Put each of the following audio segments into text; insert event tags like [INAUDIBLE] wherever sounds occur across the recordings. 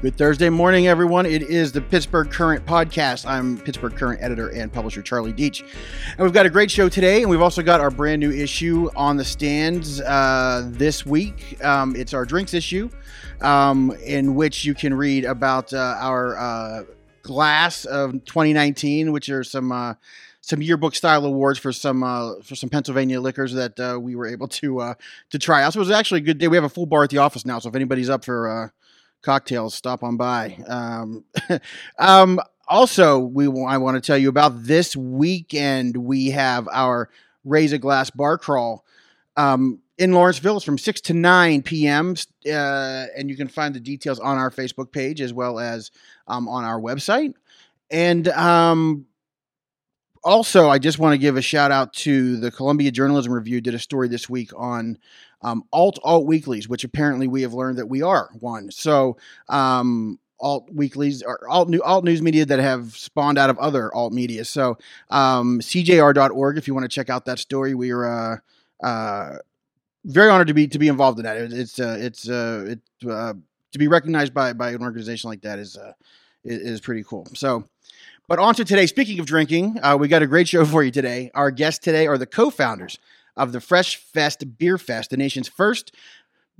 Good Thursday morning, everyone. It is the Pittsburgh Current podcast. I'm Pittsburgh Current editor and publisher Charlie Deitch. And we've got a great show today, and we've also got our brand new issue on the stands uh, this week. Um, it's our drinks issue, um, in which you can read about uh, our uh, glass of 2019, which are some. Uh, some yearbook style awards for some uh, for some Pennsylvania liquors that uh, we were able to uh, to try out. So it was actually a good day. We have a full bar at the office now, so if anybody's up for uh, cocktails, stop on by. Um, [LAUGHS] um, also, we I want to tell you about this weekend. We have our raise a glass bar crawl um, in Lawrenceville. It's from six to nine p.m. Uh, and you can find the details on our Facebook page as well as um, on our website. And um, also, I just want to give a shout out to the Columbia Journalism Review. Did a story this week on um, alt alt weeklies, which apparently we have learned that we are one. So um, alt weeklies or alt new alt news media that have spawned out of other alt media. So um, CJR.org, if you want to check out that story, we are uh, uh, very honored to be to be involved in that. It, it's uh, it's uh, uh, to be recognized by by an organization like that is uh, is, is pretty cool. So. But on to today. Speaking of drinking, uh, we got a great show [LAUGHS] for you today. Our guests today are the co-founders of the Fresh Fest Beer Fest, the nation's first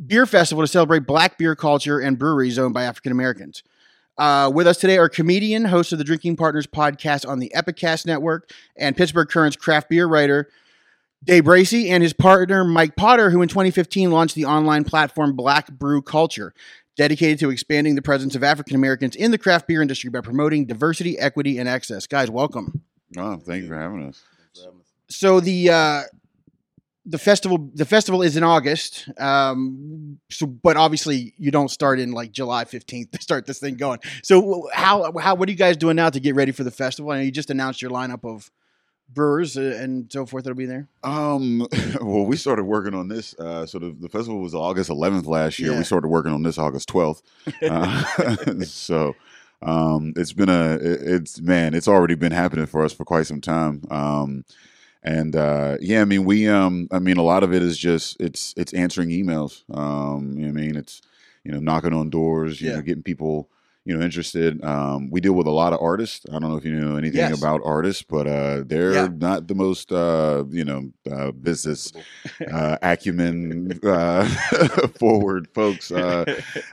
beer festival to celebrate black beer culture and breweries owned by African Americans. Uh, with us today are comedian, host of the Drinking Partners podcast on the Epicast Network, and Pittsburgh Current's craft beer writer, Day Bracey, and his partner, Mike Potter, who in 2015 launched the online platform Black Brew Culture dedicated to expanding the presence of African Americans in the craft beer industry by promoting diversity, equity, and access. Guys, welcome. Oh, thank you for having us. So the uh, the festival the festival is in August. Um, so, but obviously you don't start in like July fifteenth to start this thing going. So how how what are you guys doing now to get ready for the festival? I know you just announced your lineup of brewers uh, and so forth that'll be there? Um, [LAUGHS] well, we started working on this. Uh, so the, the festival was August 11th last year. Yeah. We started working on this August 12th. [LAUGHS] Uh, [LAUGHS] so um, it's been a, it- it's man, it's already been happening for us for quite some time. Um, and uh, yeah, I mean, we, um, I mean, a lot of it is just it's it's answering emails. Um, you know I mean, it's you know knocking on doors, you Yeah. know, getting people you know interested. Um, we deal with a lot of artists. I don't know if you know anything Yes. about artists, but uh, they're Yeah. not the most uh, you know uh, business uh, [LAUGHS] acumen uh, [LAUGHS] forward folks. Uh,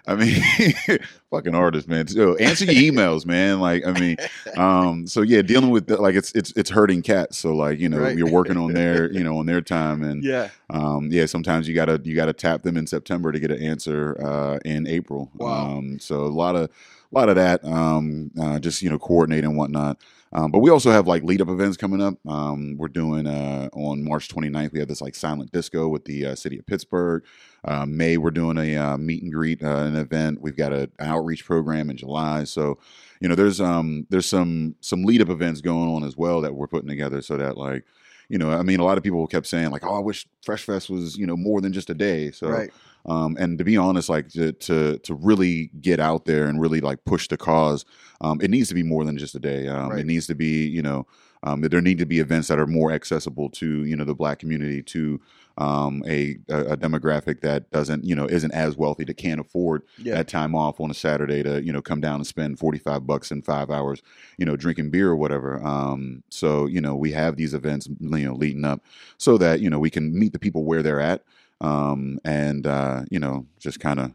I mean, [LAUGHS] fucking artist, man. So answer your emails, man. Like, I mean, [LAUGHS] um, so yeah, dealing with the, like it's it's it's hurting cats. So like, you know, Right. you're working on their [LAUGHS] you know on their time, and yeah. um, yeah, sometimes you gotta you gotta tap them in September to get an answer uh, in April. Wow. Um, so a lot of a lot of that, um, uh, just you know, coordinate and whatnot. Um, but we also have like lead up events coming up. Um, we're doing uh, on March 29th. We have this like silent disco with the uh, city of Pittsburgh. Uh, May we're doing a uh, meet and greet, uh, an event. We've got an outreach program in July. So you know, there's um there's some some lead up events going on as well that we're putting together so that like you know, I mean, a lot of people kept saying like, "Oh, I wish Fresh Fest was you know more than just a day." So, right. um, and to be honest, like to, to to really get out there and really like push the cause, um, it needs to be more than just a day. Um, Right. It needs to be you know, um, there need to be events that are more accessible to you know the Black community to um, a, a demographic that doesn't you know isn't as wealthy that can't afford Yeah. that time off on a Saturday to you know come down and spend forty five bucks in five hours, you know, drinking beer or whatever. Um, so you know we have these events, you know, leading up so that you know we can meet the people where they're at, um, and uh, you know just kind of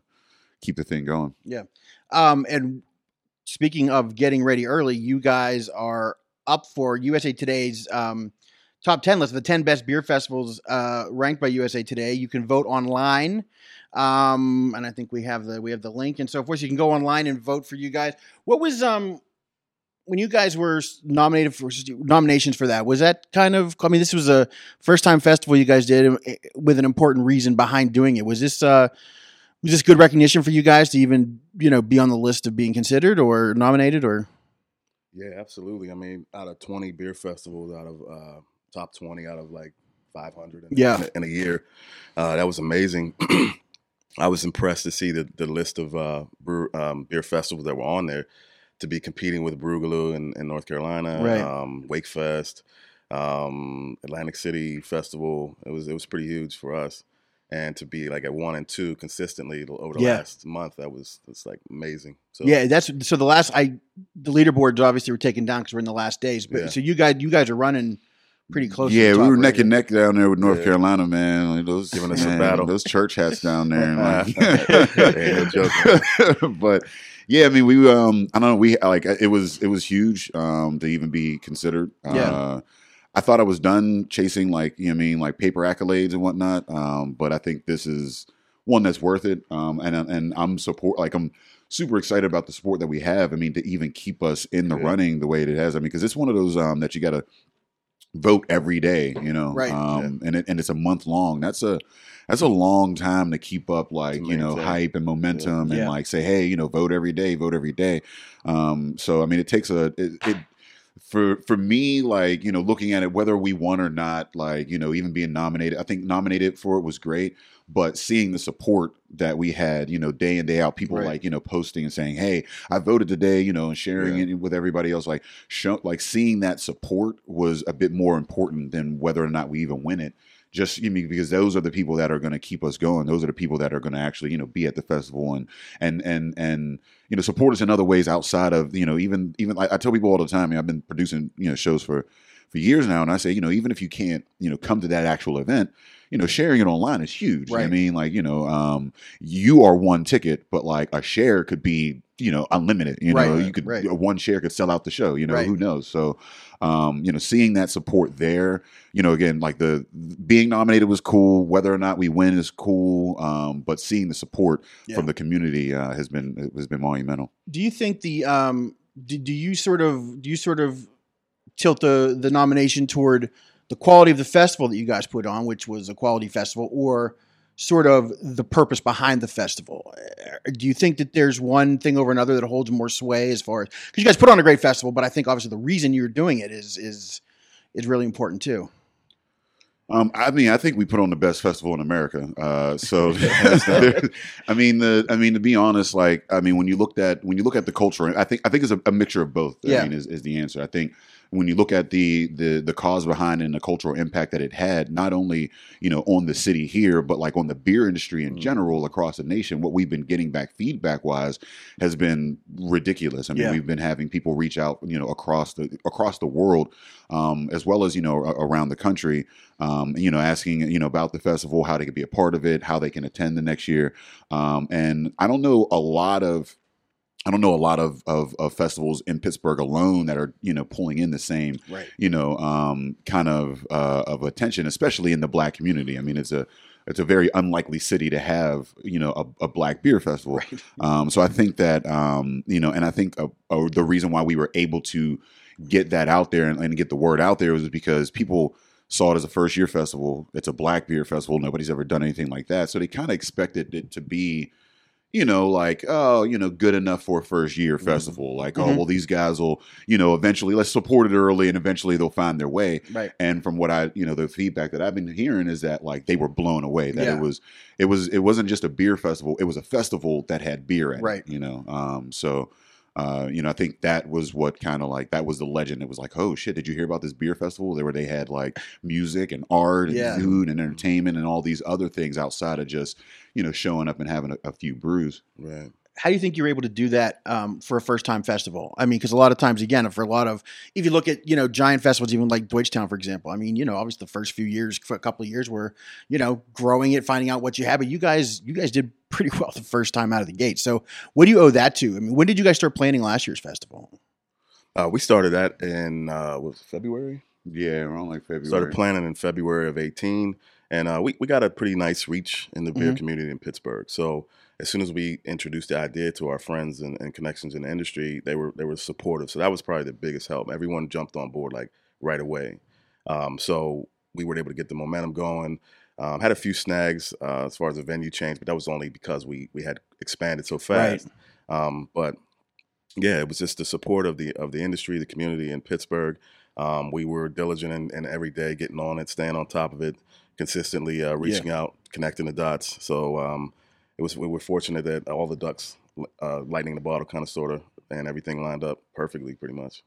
keep the thing going. Yeah, um, and speaking of getting ready early, you guys are up for USA Today's um, top 10 list of the 10 best beer festivals uh, ranked by USA Today. You can vote online. Um, and I think we have the we have the link and so forth. So you can go online and vote for you guys. What was um when you guys were nominated for nominations for that? Was that kind of I mean this was a first time festival you guys did eh, with an important reason behind doing it. Was this uh was this good recognition for you guys to even you know be on the list of being considered or nominated or Yeah, absolutely. I mean, out of 20 beer festivals, out of uh, top 20 out of like 500 in, Yeah. in, a, in a year, uh, that was amazing. [CLEARS THROAT] I was impressed to see the, the list of uh, brew, um, beer festivals that were on there to be competing with Brewgaloo in, in North Carolina, Right. um, Wakefest, um, Atlantic City Festival. It was it was pretty huge for us. and to be like at one and two consistently over the Yeah. last month, that was it's like amazing. So Yeah, that's so. The last I the leaderboards obviously were taken down because we're in the last days. But Yeah. so you guys, you guys are running pretty close. to Yeah, the we were neck already. and neck down there with North Yeah. Carolina, man. Like those Giving us a battle. Those church hats down there, [LAUGHS] man. Ain't no joking. [LAUGHS] but yeah, I mean, we um, I don't know, we like it was it was huge um to even be considered. Yeah. Uh, I thought I was done chasing like you know what I mean like paper accolades and whatnot. Um, but I think this is one that's worth it. Um, and and I'm support like I'm super excited about the sport that we have. I mean, to even keep us in the Yeah. running the way it has. I mean, because it's one of those um that you got to vote every day. You know, Right. Um, and it, and it's a month long. That's a that's a long time to keep up like you know hype and momentum Yeah. and like say hey you know vote every day vote every day um so i mean it takes a it, it for for me like you know looking at it whether we won or not like you know even being nominated i think nominated for it was great but seeing the support that we had you know day in day out people Right. like you know posting and saying hey i voted today you know and sharing Yeah. it with everybody else like show like seeing that support was a bit more important than whether or not we even win it just you mean because those are the people that are going to keep us going. Those are the people that are going to actually you know be at the festival and and and and you know support us in other ways outside of you know even even I, I tell people all the time I mean, I've been producing you know shows for for years now and I say you know even if you can't you know come to that actual event you know sharing it online is huge You know I mean like you know um you are one ticket but like a share could be you know unlimited you know you could right. one share could sell out the show you know Right. who knows so um you know seeing that support there you know again like the being nominated was cool whether or not we win is cool um but seeing the support Yeah. from the community uh, has been has been monumental Do you think the um do, do you sort of do you sort of tilt the the nomination toward the quality of the festival that you guys put on, which was a quality festival, or sort of the purpose behind the festival? Uh, Do you think that there's one thing over another that holds more sway as far as because you guys put on a great festival, but I think obviously the reason you're doing it is is is really important too. Um, I mean, I think we put on the best festival in America. Uh, so, [LAUGHS] I mean, the I mean, to be honest, like, I mean, when you looked at when you look at the culture, I think I think it's a, a mixture of both. Yeah. I mean, is, is the answer. I think when you look at the the the cause behind and the cultural impact that it had, not only you know on the city here, but like on the beer industry in Mhm. general across the nation, what we've been getting back feedback wise has been ridiculous. I mean, Yeah. we've been having people reach out, you know, across the across the world, um, as well as you know a- around the country um, you know, asking you know about the festival, how they can be a part of it, how they can attend the next year. Um, and I don't know a lot of, I don't know a lot of, of of festivals in Pittsburgh alone that are you know pulling in the same Right. you know um, kind of uh, of attention, especially in the Black community. I mean, it's a it's a very unlikely city to have you know a, a Black beer festival. Right. Um, so I think that um, you know, and I think uh, uh, the reason why we were able to get that out there and, and get the word out there was because people saw it as a first year festival. It's a black beer festival. Nobody's ever done anything like that, so they kind of expected it to be. You know, like oh, you know, good enough for a first year Mhm. festival. Like, Mhm. oh, well, these guys will, you know, eventually let's support it early, and eventually they'll find their way. Right. And from what I, you know, the feedback that I've been hearing is that like they were blown away that Yeah. it was, it was, it wasn't just a beer festival. It was a festival that had beer in Right. it. You know, um, so, uh, you know, I think that was what kind of like that was the legend. It was like, oh shit, did you hear about this beer festival? There where they had like music and art and Yeah. food and entertainment and all these other things outside of just, you know, showing up and having a, a few brews. Right. How do you think you're able to do that um, for a first time festival? I mean, because a lot of times, again, for a lot of, if you look at, you know, giant festivals, even like Deutschtown, for example, I mean, you know, obviously the first few years, for a couple of years were, you know, growing it, finding out what you have, but you guys, you guys did pretty [LAUGHS] well the first time out of the gate. So what do you owe that to? I mean, when did you guys start planning last year's festival? Uh, we started that in uh, was it February. Yeah, around like February. Started planning in February of 18, and uh, we we got a pretty nice reach in the beer Mhm. community in Pittsburgh. So as soon as we introduced the idea to our friends and, and connections in the industry, they were they were supportive. So that was probably the biggest help. Everyone jumped on board like right away. Um, so we were able to get the momentum going. Um, had a few snags uh, as far as the venue change, but that was only because we we had expanded so fast. Um, but yeah, it was just the support of the of the industry, the community in Pittsburgh. Um, we were diligent and, and every day getting on it, staying on top of it, consistently uh, reaching out, connecting the dots. So um, it was we were fortunate that all the ducks, uh, lightning the bottle, kind of sort of, and everything lined up perfectly, pretty much.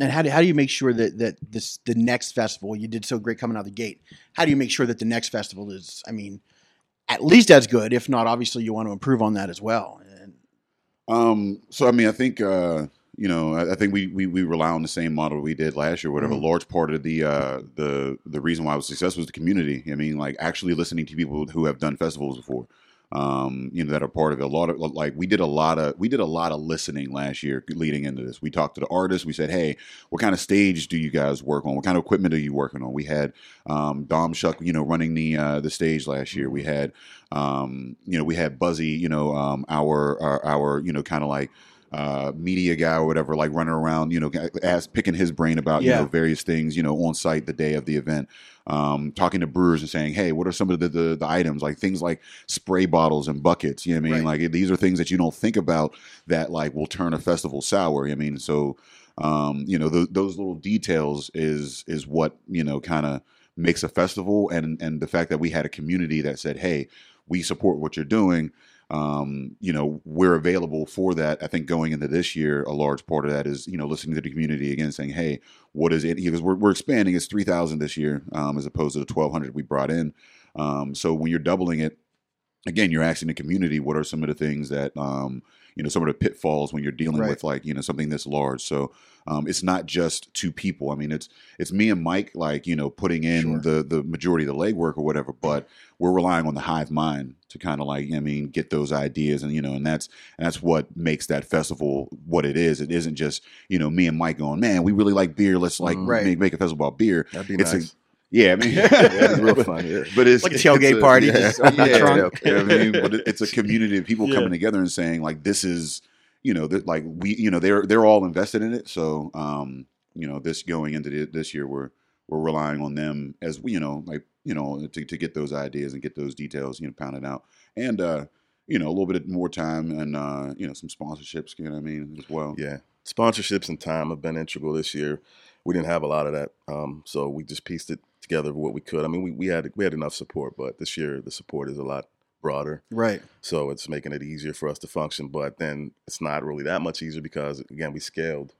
And how do, how do you make sure that, that this, the next festival, you did so great coming out of the gate. How do you make sure that the next festival is, I mean, at least as good. If not, obviously you want to improve on that as well. And Um, so I mean, I think uh, you know, I, I think we, we we rely on the same model we did last year. Whatever, Mhm. large part of the uh, the the reason why I was successful was the community. I mean, like actually listening to people who have done festivals before. Um, you know that are part of it. A lot of like we did a lot of we did a lot of listening last year leading into this. We talked to the artists. We said, hey, what kind of stage do you guys work on? What kind of equipment are you working on? We had um, Dom Shuck, you know, running the uh, the stage last year. We had um, you know we had Buzzy, you know, um, our, our our you know kind of like uh, media guy or whatever, like running around, you know, ask, picking his brain about, you know, various things, you know, on site the day of the event, um, talking to brewers and saying, Hey, what are some of the, the, the items like things like spray bottles and buckets? You know what I mean? Right. Like these are things that you don't think about that like will turn a festival sour. I mean, so, um, you know, th- those little details is, is what, you know, kind of makes a festival. And, and the fact that we had a community that said, Hey, we support what you're doing um, you know, we're available for that. I think going into this year, a large part of that is, you know, listening to the community again, saying, hey, what is it? Because we're, we're expanding. It's 3,000 this year um, as opposed to the 1,200 we brought in. Um, so when you're doubling it, again, you're asking the community, what are some of the things that, um, you know, some of the pitfalls when you're dealing Right. with like, you know, something this large. So um, it's not just two people. I mean, it's, it's me and Mike, like, you know, putting in Sure. the, the majority of the legwork or whatever, but we're relying on the hive mind to kind of like, I mean, get those ideas and, you know, and that's, and that's what makes that festival what it is. It isn't just, you know, me and Mike going, man, we really like beer. Let's like Mhm. Right. make, make a festival about beer. That'd be It's a- nice. Yeah. I mean, [LAUGHS] yeah, that'd real fun. Yeah. but it's Like a tailgate it's party, yeah, just open yeah, you know I mean, but it- it's a [LAUGHS] community of people coming together and saying like, this is, you know, that like we, you know, they're they're all invested in it. So, um, you know, this going into the, this year, we're we're relying on them as we, you know, like you know, to, to get those ideas and get those details, you know, pounded out, and uh, you know, a little bit more time and uh, you know, some sponsorships, you know what I mean, as well. Yeah, sponsorships and time have been integral this year. We didn't have a lot of that, um, so we just pieced it together what we could. I mean, we, we had we had enough support, but this year the support is a lot broader, right, so it's making it easier for us to function. But then it's not really that much easier because again we scaled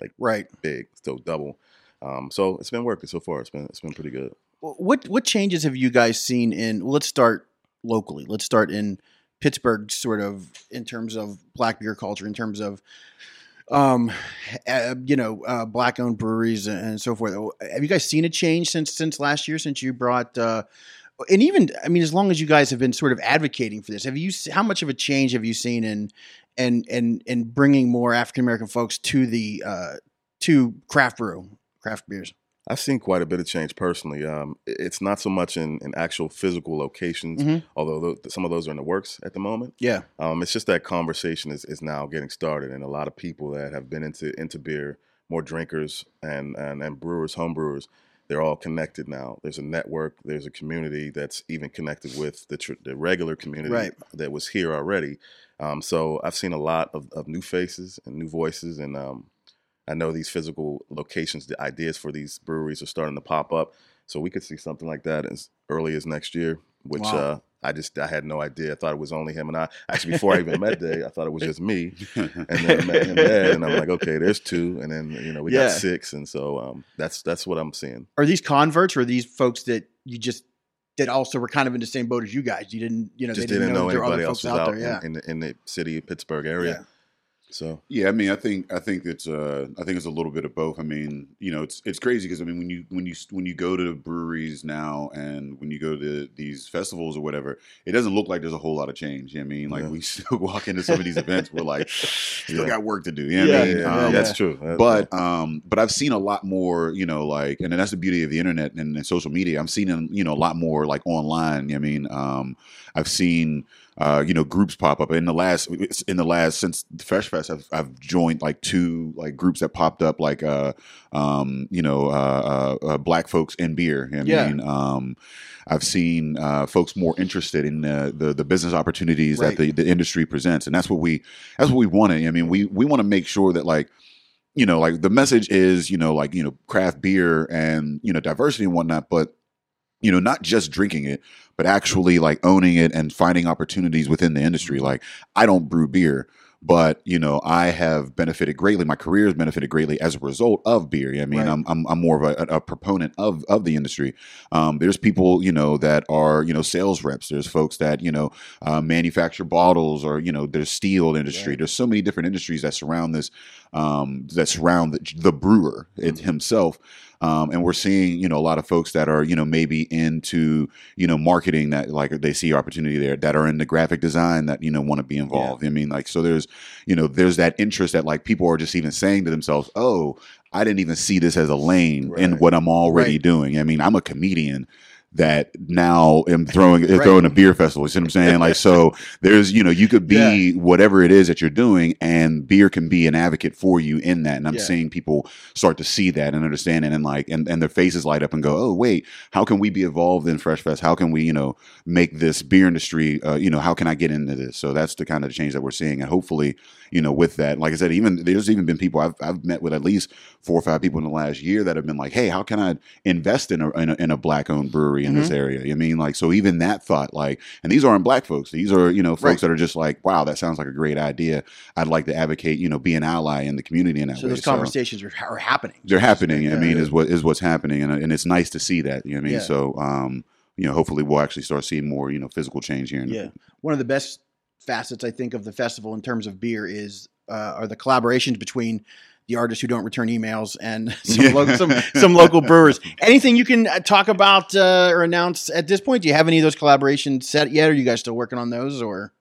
like right. big, so double. Um, so it's been working so far. It's been it's been pretty good. What what changes have you guys seen in? Let's start locally. Let's start in Pittsburgh, sort of in terms of black beer culture, in terms of um, uh, you know, uh, black owned breweries and so forth. Have you guys seen a change since since last year? Since you brought, uh, and even I mean, as long as you guys have been sort of advocating for this, have you? How much of a change have you seen in and and and bringing more African American folks to the uh, to craft brew, craft beers? I've seen quite a bit of change personally. Um, it's not so much in, in actual physical locations, Mhm. although tho- some of those are in the works at the moment. Yeah, Um, it's just that conversation is, is now getting started, and a lot of people that have been into into beer, more drinkers and and, and brewers, home brewers, they're all connected now. There's a network, there's a community that's even connected with the tr- the regular community Right. that was here already. Um, so I've seen a lot of, of new faces and new voices, and um, I know these physical locations, the ideas for these breweries are starting to pop up. So we could see something like that as early as next year, which Wow. uh, I just I had no idea. I thought it was only him and I. Actually, before I even met Day, I thought it was just me. And then I met him there, and I'm like, okay, there's two, and then you know we Yeah. got six, and so um, that's that's what I'm seeing. are these converts or are these folks that you just that also were kind of in the same boat as you guys? You didn't, you know, Just they didn't, didn't, know, were anybody else was out out there. Yeah, in, in the in the city of Pittsburgh area. So Yeah, I mean, I think I think it's uh, I think it's a little bit of both. I mean, you know, it's it's crazy because I mean, when you when you when you go to breweries now and when you go to these festivals or whatever, it doesn't look like there's a whole lot of change. You know I mean, like Yeah. we [LAUGHS] still walk into some of these events, we're like, [LAUGHS] still Yeah. got work to do. You know Yeah, I mean? yeah, Um, that's true. That- but um, but I've seen a lot more, you know, like, and that's the beauty of the internet and, and social media. I'm seeing, you know, a lot more like online. you know I mean, um, I've seen, uh, you know, groups pop up in the last, in the last since Fresh Fest. I've, I've joined like two like groups that popped up, like, uh, um, you know, uh, uh, uh, black folks in beer. what Yeah. I mean, um, I've seen uh, folks more interested in the, the the business opportunities Right. that the, the industry presents, and that's what we that's what we want to. I mean, we we want to make sure that like you know, like the message is, you know, like, you know, craft beer and, you know, diversity and whatnot, but, you know, not just drinking it, but actually like owning it and finding opportunities within the industry. Like, I don't brew beer, but you know I have benefited greatly. My career has benefited greatly as a result of beer. I mean, Right. I'm, I'm I'm more of a, a proponent of of the industry. Um, there's people you know that are you know sales reps. There's folks that you know uh, manufacture bottles, or you know there's steel industry. Right. There's so many different industries that surround this um, that surround the, the brewer Mm-hmm. himself. Um, and we're seeing, you know, a lot of folks that are, you know, maybe into, you know, marketing that like they see opportunity there that are in the graphic design that, you know, want to be involved. I mean, like, so there's, you know, there's that interest that like people are just even saying to themselves, oh, I didn't even see this as a lane in what I'm already Right. doing. I mean, I'm a comedian that now am throwing Right. throwing a beer festival. You see what I'm saying? Like so [LAUGHS] there's you know, you could be whatever it is that you're doing and beer can be an advocate for you in that. And I'm Yeah. seeing people start to see that and understand it and like and, and their faces light up and go, Oh wait, how can we be involved in Fresh Fest? How can we, you know, make this beer industry uh, you know, how can I get into this? So that's the kind of change that we're seeing. And hopefully, you know, with that, like I said, even there's even been people I've I've met with at least four or five people in the last year that have been like, Hey, how can I invest in a in a, in a black owned brewery in this Mm-hmm. area? I mean, like, so even that thought, like, and these aren't black folks. These are, you know, folks Right. that are just like, wow, that sounds like a great idea. I'd like to advocate, you know, be an ally in the community in that So way. those conversations are, are happening. they're happening. I mean, is what is what's happening, and and it's nice to see that. You know I mean? Yeah. So, um, you know, hopefully we'll actually start seeing more, you know, physical change here. In Yeah, one of the best facets I think of the festival in terms of beer is uh, are the collaborations between the artists who don't return emails and [LAUGHS] some, Yeah. local, [LAUGHS] some some local brewers. Anything you can uh, talk about uh, or announce at this point? Do you have any of those collaborations set yet? Are you guys still working on those? Or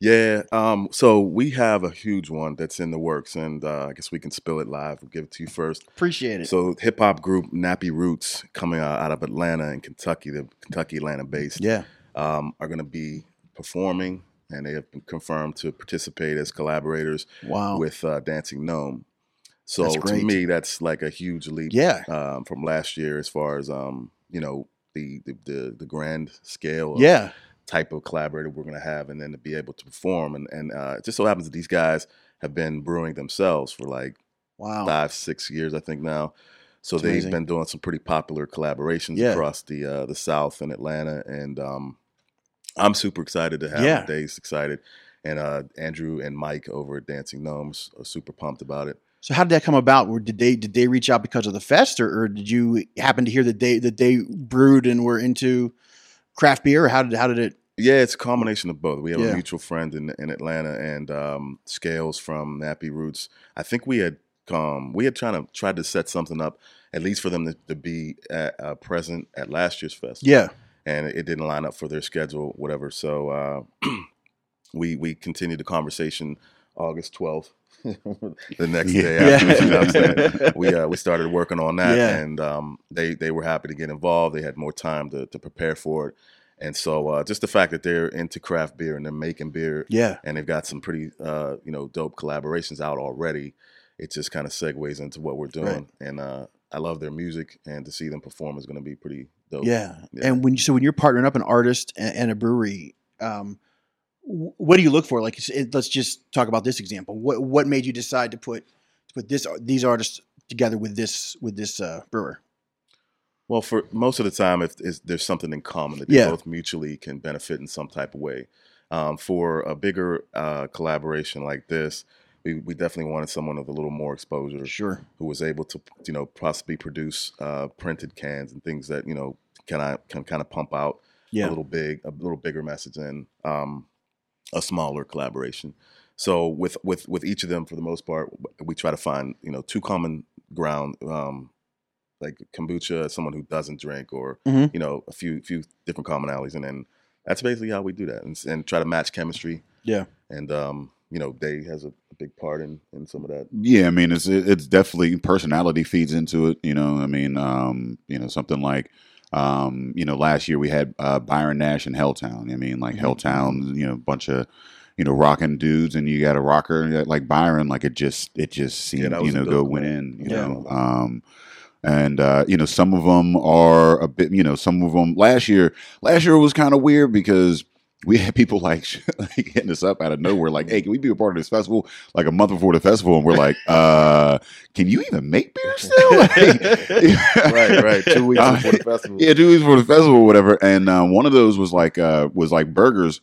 Yeah. Um, so we have a huge one that's in the works, and uh, I guess we can spill it live. We'll give it to you first. appreciate it. So hip hop group Nappy Roots, coming out, out of Atlanta and Kentucky, the Kentucky Atlanta based, yeah, um, are going to be performing, and they have been confirmed to participate as collaborators wow, with uh, Dancing Gnome. So to me, that's like a huge leap yeah, um, from last year as far as um, you know the the the, the grand scale of yeah, type of collaborator we're going to have, and then to be able to perform. And, and uh, it just so happens that these guys have been brewing themselves for like wow, five, six years, I think now. So That's they've amazing. been doing some pretty popular collaborations Yeah. across the uh, the South and Atlanta, and um, I'm super excited to have Yeah. Day's excited, and uh, Andrew and Mike over at Dancing Gnomes are super pumped about it. So how did that come about? Or did they did they reach out because of the fest, or, or did you happen to hear that they that they brewed and were into craft beer? Or how did how did it? Yeah, it's a combination of both. We have Yeah. a mutual friend in in Atlanta, and um, Scales from Nappy Roots. I think we had um, we had trying to tried to set something up at least for them to, to be at, uh, present at last year's festival. Yeah, and it didn't line up for their schedule, whatever. So uh, [CLEARS THROAT] we we continued the conversation August twelfth, [LAUGHS] the next day Yeah. after. You know? [LAUGHS] We uh, we started working on that, Yeah. and um, they they were happy to get involved. They had more time to to prepare for it, and so uh, just the fact that they're into craft beer and they're making beer, yeah, and they've got some pretty uh, you know dope collaborations out already. It just kind of segues into what we're doing, Right. and uh, I love their music, and to see them perform is going to be pretty dope. yeah. Yeah. And when you, so when you're partnering up an artist and, and a brewery, um, what do you look for? Like, it, let's just talk about this example. What what made you decide to put to put this these artists together with this with this uh, brewer? Well, for most of the time, if there's something in common that they Yeah. both mutually can benefit in some type of way. Um, for a bigger uh, collaboration like this, we, we definitely wanted someone with a little more exposure Sure. who was able to, you know, possibly produce uh, printed cans and things that you know can I can kind of pump out Yeah. a little big, a little bigger message and um, a smaller collaboration. So with with with each of them, for the most part, we try to find you know two common ground, um, like kombucha, someone who doesn't drink, or Mhm. you know a few few different commonalities, and then that's basically how we do that, and, and try to match chemistry. Yeah. And um, you know, Day has a, a big part in in some of that. Yeah, I mean it's it's definitely personality feeds into it. You know, I mean, um, you know, something like, um, you know, last year we had uh, Byron Nash and Helltown. I mean, like Mhm. Helltown, you know, a bunch of you know rocking dudes, and you got a rocker like Byron. Like it just it just seemed that you know go went in. You Yeah. know, um, and uh, you know some of them are a bit. You know, some of them last year. Last year was kind of weird because. We had people like, [LAUGHS] like hitting us up out of nowhere, like, "Hey, can we be a part of this festival?" Like a month before the festival, and we're like, [LAUGHS] "Uh, can you even make beer still?" [LAUGHS] Like- right, right. Two weeks Uh, before the festival. yeah, two weeks for the festival, or whatever. And uh, one of those was like uh, was like Burgh'ers.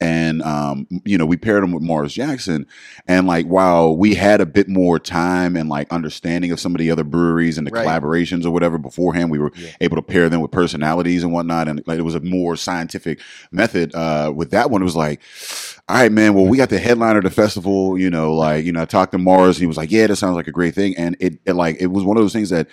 And um, you know we paired him with Mars Jackson, and like while we had a bit more time and like understanding of some of the other breweries and the Right. collaborations or whatever beforehand, we were Yeah. able to pair them with personalities and whatnot, and like it was a more scientific method. Uh, with that one, it was like, all right, man. Well, we got the headliner of the festival. You know, like you know, I talked to Morris, and he was like, yeah, that sounds like a great thing, and it, it like it was one of those things that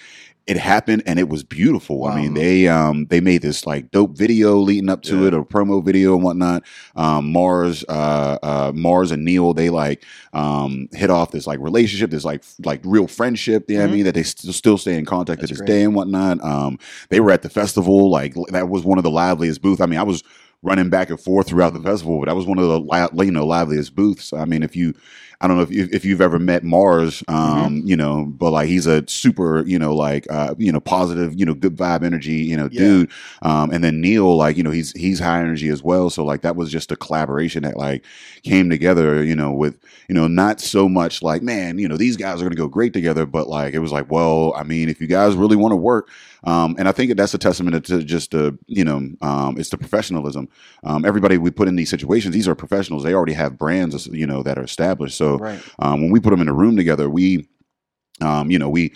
it happened and it was beautiful. I mean, they um they made this like dope video leading up to Yeah. it, a promo video and whatnot. Um, Mars, uh, uh, Mars and Neil, they like um hit off this like relationship, this like f- like real friendship. You know what I mean? That they st- still stay in contact That's to this great. day and whatnot. Um, they were at the festival, like that was one of the liveliest booths. I mean, I was running back and forth throughout the festival, but that was one of the li- you know liveliest booths. I mean, if you I don't know if you, if you've ever met Mars, um, you know, but like he's a super, you know, like uh, you know, positive, you know, good vibe energy, you know, Yeah. dude. Um, and then Neil, like, you know, he's he's high energy as well. So like that was just a collaboration that like came together, you know, with you know, not so much like, man, you know, these guys are gonna go great together, but like it was like, well, I mean, if you guys really want to work, um, and I think that's a testament to just the, you know, um, it's the professionalism. Um, everybody we put in these situations, these are professionals. They already have brands, you know, that are established. So Right. um, when we put them in a room together, we, um, you know, we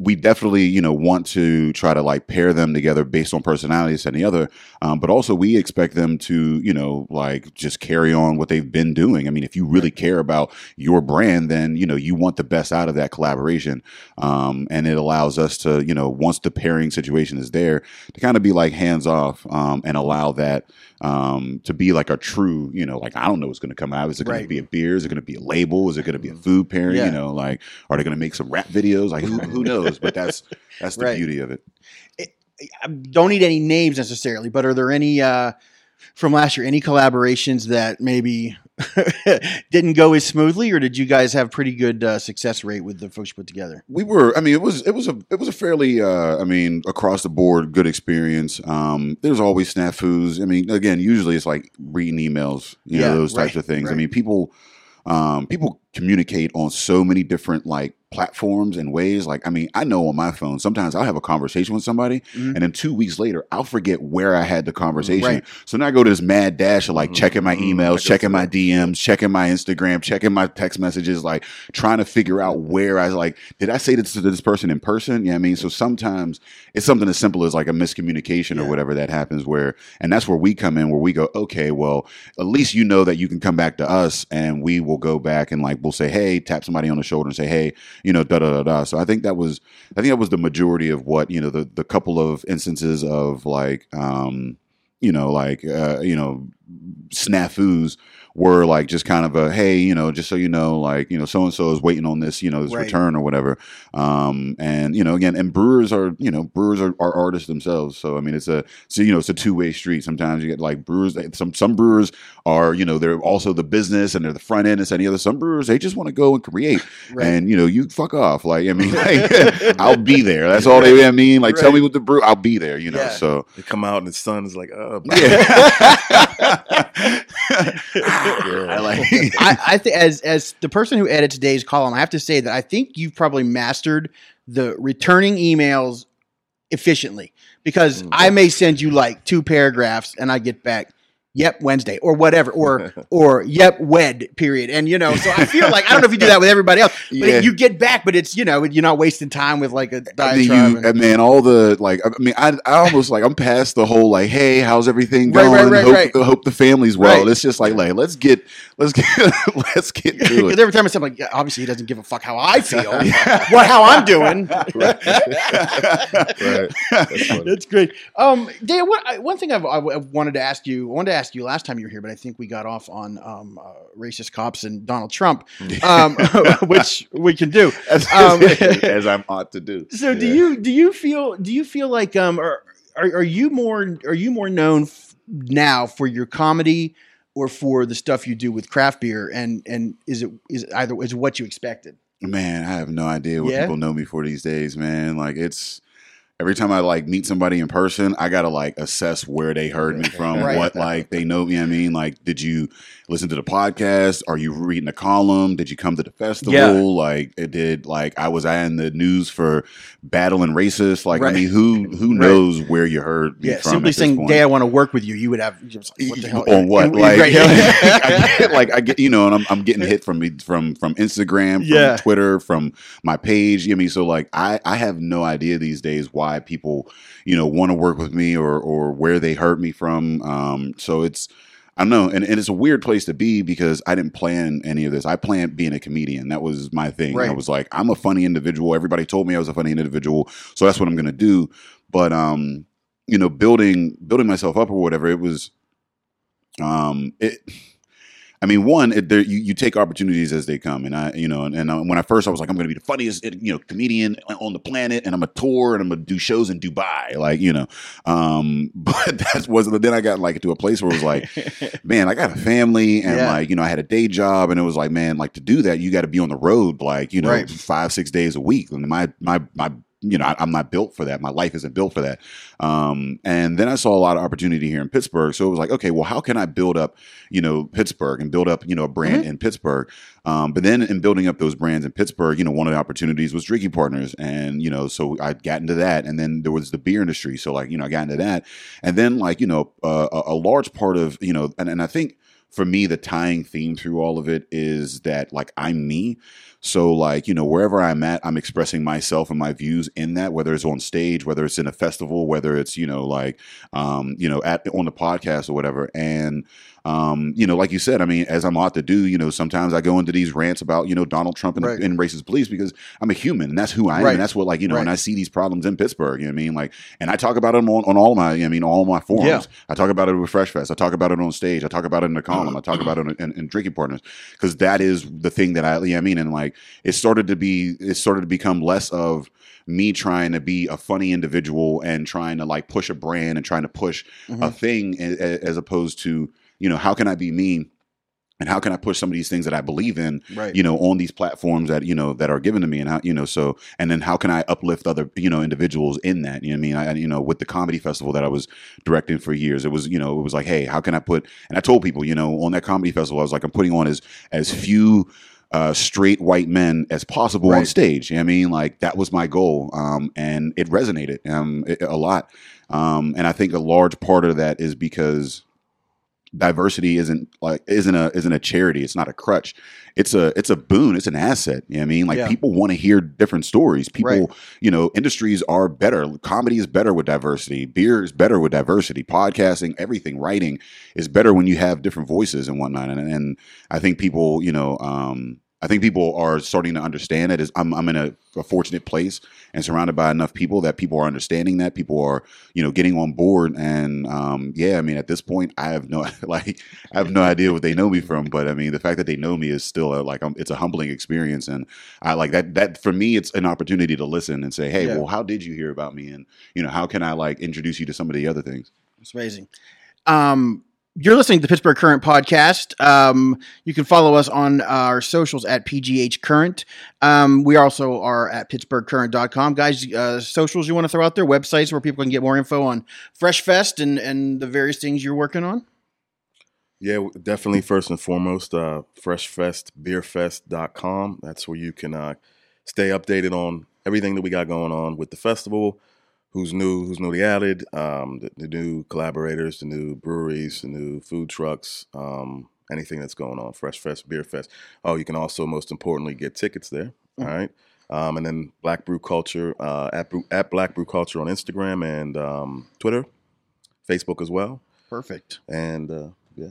we definitely you know want to try to like pair them together based on personalities and the other, um, but also we expect them to you know like just carry on what they've been doing. I mean, if you really care about your brand, then you know you want the best out of that collaboration, um, and it allows us to you know once the pairing situation is there to kind of be like hands off um, and allow that um, to be like a true, you know, like I don't know what's going to come out. Is it going Right. to be a beer? Is it going to be a label? Is it going to be Mm-hmm. a food pairing? Yeah. You know, like are they going to make some rap videos? Like who, who knows? But that's [LAUGHS] that's the Right. beauty of it. I don't need any names necessarily, but are there any uh, from last year any collaborations that maybe [LAUGHS] didn't go as smoothly, or did you guys have pretty good uh, success rate with the folks you put together? We were. I mean, it was it was a it was a fairly. Uh, I mean, across the board, good experience. Um, there's always snafus. I mean, again, usually it's like reading emails. You Yeah, know, those types of things. I mean, people. Um, people communicate on so many different like platforms and ways. Like, I mean, I know on my phone, sometimes I'll have a conversation with somebody Mhm. and then two weeks later, I'll forget where I had the conversation. Right. So now I go to this mad dash of like Mhm, checking my mhm, I emails, checking my. DMs, checking my Instagram, checking my text messages, like trying to figure out where I was like, did I say this to this person in person? Yeah, I mean, so sometimes it's something as simple as like a miscommunication Yeah. or whatever that happens where, and that's where we come in, where we go, okay, well, at least you know that you can come back to us and we will go back and like, we'll say, hey, tap somebody on the shoulder and say, hey, you know, da da da da. So I think that was, I think that was the majority of what, you know, the, the couple of instances of like, um, you know, like, uh, you know, snafus were like just kind of a hey you know just so you know like you know so and so is waiting on this you know this Right. return or whatever um and you know again and brewers are you know brewers are, are artists themselves so i mean it's a so you know it's a two-way street sometimes you get like brewers some some brewers are you know they're also the business and they're the front end and any other some brewers they just want to go and create Right. and you know you fuck off like i mean like, i'll be there that's all they i mean like tell me what the brew i'll be there you know Yeah. so They come out and the sun is like, uh, yeah. I like [LAUGHS] I, I think as as the person who edited today's column, I have to say that I think you've probably mastered the returning emails efficiently because Mm. I may send you like two paragraphs and I get back, yep, Wednesday or whatever, or [LAUGHS] or yep, wed period, and you know, so I feel like I don't know if you do that with everybody else, but Yeah. you get back, but it's you know you're not wasting time with like a diatribe. you, and- I mean, all the like. I mean, I, I almost like I'm past the whole like, hey, how's everything going? right, right, hope, right. hope the family's well. It's just like, like, let's get, let's get, [LAUGHS] let's get to Because it. every time I say, like, yeah, obviously he doesn't give a fuck how I feel, [LAUGHS] what how I'm doing. right. That's. That's great. Um, what, one thing I've, I wanted to ask you, I wanted to ask you last time you were here, but I think we got off on um, uh, racist cops and Donald Trump, [LAUGHS] um, [LAUGHS] which we can do. as, [LAUGHS] Um, as I'm ought to do. So, do you do you feel do you feel like um, are, are are you more are you more known f- now for your comedy or for the stuff you do with craft beer? And and is it is it either is it what you expected? Man, I have no idea what Yeah? people know me for these days, man. Like it's every time I like meet somebody in person, I gotta like assess where they heard me [LAUGHS] from, Right. what like they know me. I mean, like, did you listen to the podcast? Are you reading a column? Did you come to the festival? Yeah. Like, it did. Like, I was I in the news for battling racist. Like, Right. I mean, who who Right. knows where you heard me Yeah, from? simply saying? "Day, I want to work with you." You would have what the hell? on what like right. [LAUGHS] I [LAUGHS] get, like I get you know and I'm, I'm getting hit from from from Instagram from Yeah. Twitter from my page you know I mean so like I I have no idea these days why people you know want to work with me or or where they hurt me from um so it's I don't know, and, and it's a weird place to be because I didn't plan any of this. I planned being a comedian. That was my thing. I was like, I'm a funny individual. Everybody told me I was a funny individual, so that's what I'm gonna do. But um, you know, building building myself up or whatever, it was um it I mean, one, it, there, you, you take opportunities as they come, and I, you know, and, and uh, when I first I was like, I'm going to be the funniest, you know, comedian on the planet, and I'm a tour, and I'm going to do shows in Dubai, like, you know, um, [LAUGHS] but that wasn't. Then I got like to a place where it was like, [LAUGHS] man, I got a family, and Yeah. like, you know, I had a day job, and it was like, man, like to do that, you got to be on the road, like, you know, Right. five six days a week, and my my my. You know, I, I'm not built for that. My life isn't built for that. Um, and then I saw a lot of opportunity here in Pittsburgh. So it was like, okay, well, how can I build up, you know, Pittsburgh and build up, you know, a brand Mm-hmm. in Pittsburgh? Um, but then in building up those brands in Pittsburgh, you know, one of the opportunities was Drinking Partners. And, you know, so I got into that. And then there was the beer industry. So like, you know, I got into that. And then like, you know, uh, a, a large part of, you know, and, and I think for me, the tying theme through all of it is that like I'm me. So like, you know, wherever I'm at, I'm expressing myself and my views in that, whether it's on stage, whether it's in a festival, whether it's, you know, like um, you know, at on the podcast or whatever. And um, you know, like you said, I mean, as I'm ought to do, you know, sometimes I go into these rants about, you know, Donald Trump and, Right. and racist police because I'm a human and that's who I am. Right. And that's what like, you know, Right. and I see these problems in Pittsburgh, you know what I mean? Like, and I talk about them on, on all my, I mean, all my forums. Yeah. I talk about it with Fresh Fest. I talk about it on stage. I talk about it in the column. I talk about it in, in, in Drinking Partners because that is the thing that I, you know I mean? And like, it started to be, it started to become less of me trying to be a funny individual and trying to like push a brand and trying to push a Mhm. thing a- a- as opposed to, you know, how can I be me? And how can I push some of these things that I believe in Right. you know on these platforms that you know that are given to me and how you know so and then how can i uplift other you know individuals in that you know what i mean I, you know with the comedy festival that i was directing for years it was you know it was like hey how can i put and i told people you know on that comedy festival i was like i'm putting on as as few uh, straight white men as possible on stage. You know what I mean, like that was my goal, um, and it resonated um, it- a lot. Um, and I think a large part of that is because diversity isn't like isn't a isn't a charity. It's not a crutch. It's a it's a boon. It's an asset. You know what I mean? Like Yeah. people want to hear different stories. People, Right. you know, industries are better. Comedy is better with diversity. Beer is better with diversity. Podcasting, everything, writing is better when you have different voices and whatnot. And, and I think people, you know, um, I think people are starting to understand it. Is I'm I'm in a, a fortunate place and surrounded by enough people that people are understanding that people are you know getting on board and um, yeah I mean at this point I have no [LAUGHS] like I have no idea what they know me from but I mean the fact that they know me is still a, like um, it's a humbling experience and I like that that for me it's an opportunity to listen and say hey Yeah. well how did you hear about me and you know how can I like introduce you to some of the other things It's amazing. Um, you're listening to the Pittsburgh Current podcast. Um, you can follow us on our socials at PGH Current. Um, we also are at PittsburghCurrent.com. Guys, uh, socials you want to throw out there, websites where people can get more info on Fresh Fest and, and the various things you're working on? Yeah, definitely. First and foremost, uh, freshfestbeerfest.com. That's where you can uh, stay updated on everything that we got going on with the festival. Who's new? Who's newly added? Um, the, the new collaborators, the new breweries, the new food trucks. Um, anything that's going on. Fresh Fest, Beer Fest. Oh, you can also, most importantly, get tickets there. All right. Um, and then Black Brew Culture uh, at, Brew, at Black Brew Culture on Instagram and um, Twitter, Facebook as well. Perfect. And uh, yeah.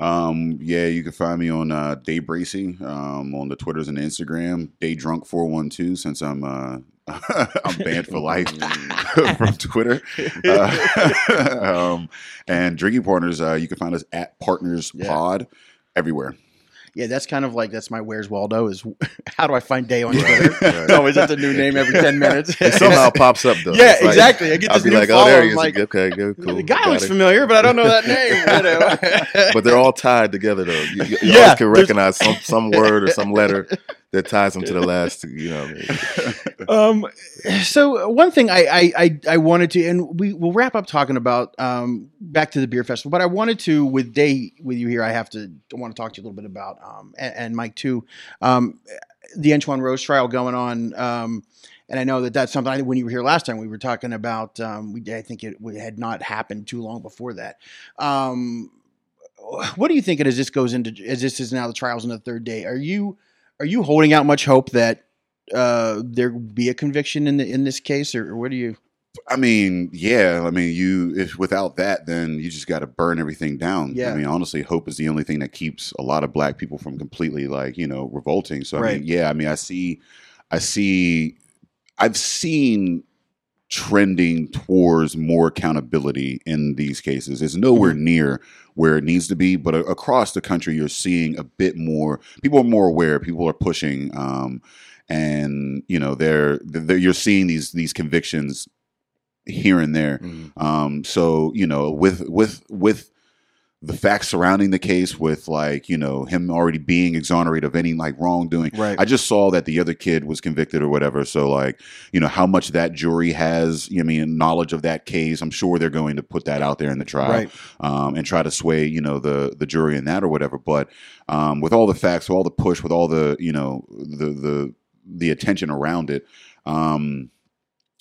Um, yeah, you can find me on uh, Day Bracey um, on the Twitters and the Instagram. Day Drunk Four One Two. Since I'm uh, [LAUGHS] I'm banned for life [LAUGHS] from Twitter. Uh, [LAUGHS] um, and Drinking Partners. Uh, you can find us at Partners Yeah. Pod everywhere. Yeah, that's kind of like that's my Where's Waldo is [LAUGHS] how do I find Day on Twitter? It's [LAUGHS] always at the new name every 10 minutes. It somehow pops up though. [LAUGHS] Yeah, like- exactly. I get I'll this be new like, follow. oh, there he is. like, okay, good, cool. the guy got looks it. familiar, but I don't know that name. But they're all tied together though. You, you, you Yeah, always can recognize some some word or some letter that ties them to the last. You know, [LAUGHS] um, so one thing I, I, I I wanted to, and we will wrap up talking about um, back to the beer festival, but I wanted to with Day with you here. I have to I want to talk to you a little bit about um, and, and Mike too, um, the Antwon Rose trial going on. Um, and I know that that's something. I when you were here last time, we were talking about. Um, we I think it had not happened too long before that. Um, what do you think? As this goes into as this is now the trials in the third day. Are you are you holding out much hope that uh, there be a conviction in the in this case, or, or what do you? I mean, yeah. I mean, you if without that, then you just got to burn everything down. Yeah. I mean, honestly, hope is the only thing that keeps a lot of black people from completely like you know revolting. So I Right. mean, yeah. I mean, I see, I see, I've seen trending towards more accountability in these cases. It's nowhere near where it needs to be, but across the country, you're seeing a bit more. People are more aware. People are pushing, um, and you know, they're, they're you're seeing these these convictions here and there. Mhm. Um, so you know, with with with the facts surrounding the case, with like you know him already being exonerated of any like wrongdoing. Right. I just saw that the other kid was convicted or whatever. So like you know how much that jury has. I mean, knowledge of that case. I'm sure they're going to put that out there in the trial Right. um, and try to sway you know the the jury in that or whatever. But um, with all the facts, with all the push, with all the you know the the the attention around it. Um,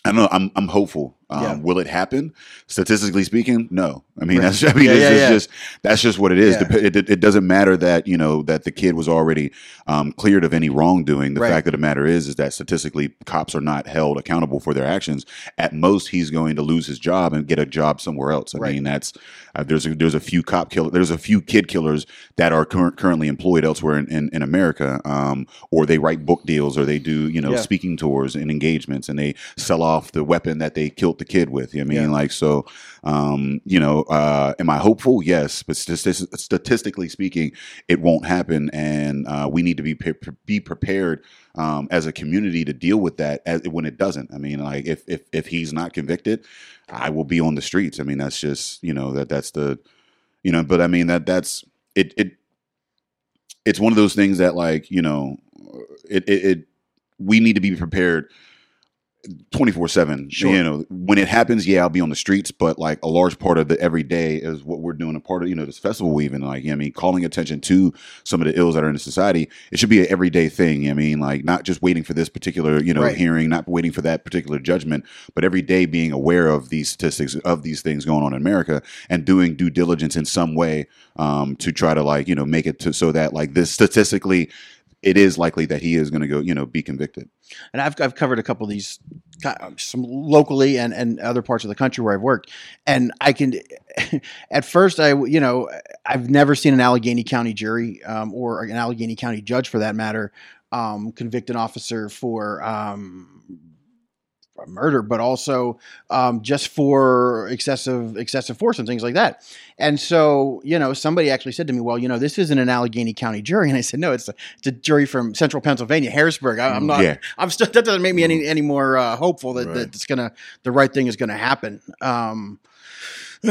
I don't know. I'm I'm hopeful. Um, Yeah. Will it happen? Statistically speaking, no. I mean, [LAUGHS] Right. that's I mean, Yeah, yeah, yeah. just that's just what it is. It, it, it doesn't matter that you know that the kid was already um, cleared of any wrongdoing. The Right. fact of the matter is, is that statistically, cops are not held accountable for their actions. At most, he's going to lose his job and get a job somewhere else. I Right. mean, that's uh, there's a, there's a few cop killer there's a few kid killers that are cur- currently employed elsewhere in, in, in America, um, or they write book deals, or they do you know speaking tours and engagements, and they sell off the weapon that they killed the kid with. You know what I mean, Yeah. like so, um, you know, uh, am I hopeful? Yes, but statis- statistically speaking, it won't happen, and uh, we need to be pre- be prepared um, as a community to deal with that as, when it doesn't. I mean, like if if if he's not convicted, I will be on the streets. I mean, that's just you know that that's the you know, but I mean that that's it it it's one of those things that like you know it it, it we need to be prepared 24 7 Sure. you know when it happens yeah i'll be on the streets but like a large part of the everyday is what we're doing a part of you know this festival even like you know, i mean calling attention to some of the ills that are in the society it should be an everyday thing you know i mean like not just waiting for this particular you know Right. hearing not waiting for that particular judgment but every day being aware of these statistics of these things going on in america and doing due diligence in some way um, to try to like you know make it to so that like this statistically it is likely that he is going to go you know be convicted and I've I've covered a couple of these, some locally and and other parts of the country where I've worked, and I can. [LAUGHS] At first, I you know I've never seen an Allegheny County jury um, or an Allegheny County judge for that matter um, convict an officer for. Um, murder, but also um, just for excessive excessive force and things like that. And so, you know, somebody actually said to me, "Well, you know, this isn't an Allegheny County jury," and I said, "No, it's a, it's a jury from Central Pennsylvania, Harrisburg. I, I'm not. yeah I'm still that doesn't make me any any more uh, hopeful that, Right. that it's gonna the right thing is gonna happen. Um, [CLEARS THROAT]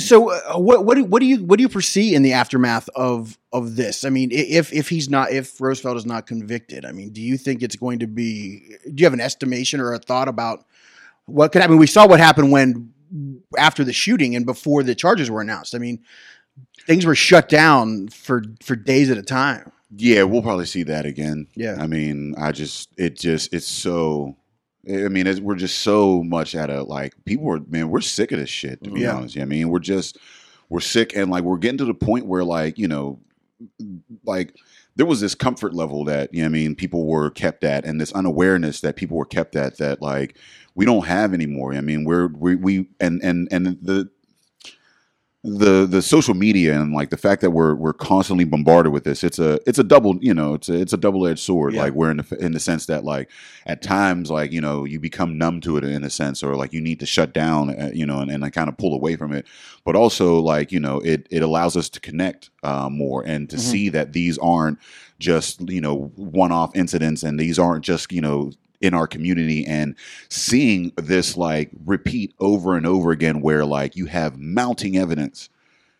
so uh, what what do, what do you what do you foresee in the aftermath of of this? I mean, if if he's not if Rosfeld is not convicted, I mean, do you think it's going to be? Do you have an estimation or a thought about what could happen? We saw what happened when after the shooting and before the charges were announced. I mean, things were shut down for for days at a time. Yeah, we'll probably see that again. Yeah. I mean, I just it just it's so. I mean, we're just so much at a like people are man, we're sick of this shit. To be mm-hmm. honest. Yeah. honest, I mean, we're just we're sick and like we're getting to the point where like you know, like there was this comfort level that you know I mean people were kept at and this unawareness that people were kept at that like we don't have anymore. I mean, we're we we and and and the the the social media and like the fact that we're we're constantly bombarded with this it's a it's a double you know it's a it's a double edged sword Yeah. like we're in the in the sense that like at times like you know you become numb to it in a sense or like you need to shut down uh, you know and, and like kind of pull away from it but also like you know it it allows us to connect uh, more and to Mhm. see that these aren't just you know one off incidents and these aren't just you know in our community and seeing this like repeat over and over again where like you have mounting evidence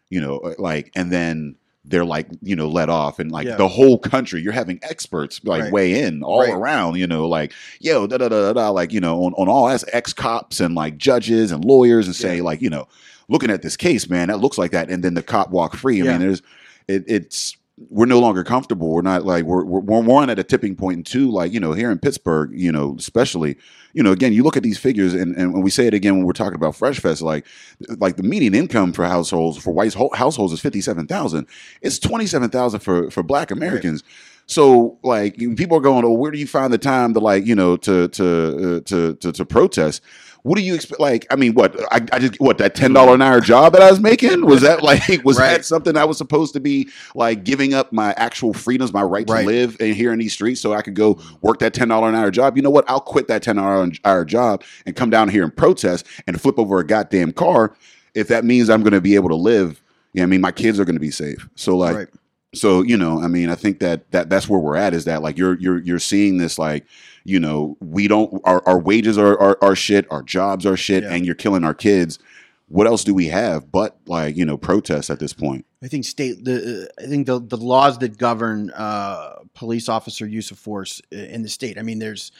you know uh, like and then they're like you know let off and like Yeah. the whole country you're having experts like Right. weigh in all Right. around you know like yo da da da da da like you know on, on all as ex cops and like judges and lawyers and say Yeah. like you know looking at this case man that looks like that and then the cop walk free i Yeah. mean there's it, it's we're no longer comfortable. We're not like we're, we're we're one at a tipping point. and two like you know here in pittsburgh you know especially you know again you look at these figures and, and when we say it again when we're talking about fresh fest like like the median income for households for white households is 57000 it's 27000 for for black americans. So like people are going oh where do you find the time to like you know to to uh, to, to to protest what do you expect? Like, I mean, what I, I just what that ten dollar an hour job that I was making was that like [LAUGHS] was Right. that something I was supposed to be like giving up my actual freedoms, my right to Right. live in here in these streets, so I could go work that ten dollar an hour job? You know what? I'll quit that ten dollar an hour job and come down here and protest and flip over a goddamn car if that means I'm going to be able to live. Yeah, I mean, my kids are going to be safe. So like, right. So you know, I mean, I think that that that's where we're at. Is that like you're you're you're seeing this like you know we don't our, our wages are, are are shit, our jobs are shit, Yeah. and you're killing our kids. What else do we have but like you know protests at this point? I think state the I think the the laws that govern uh, police officer use of force in the state. I mean, there's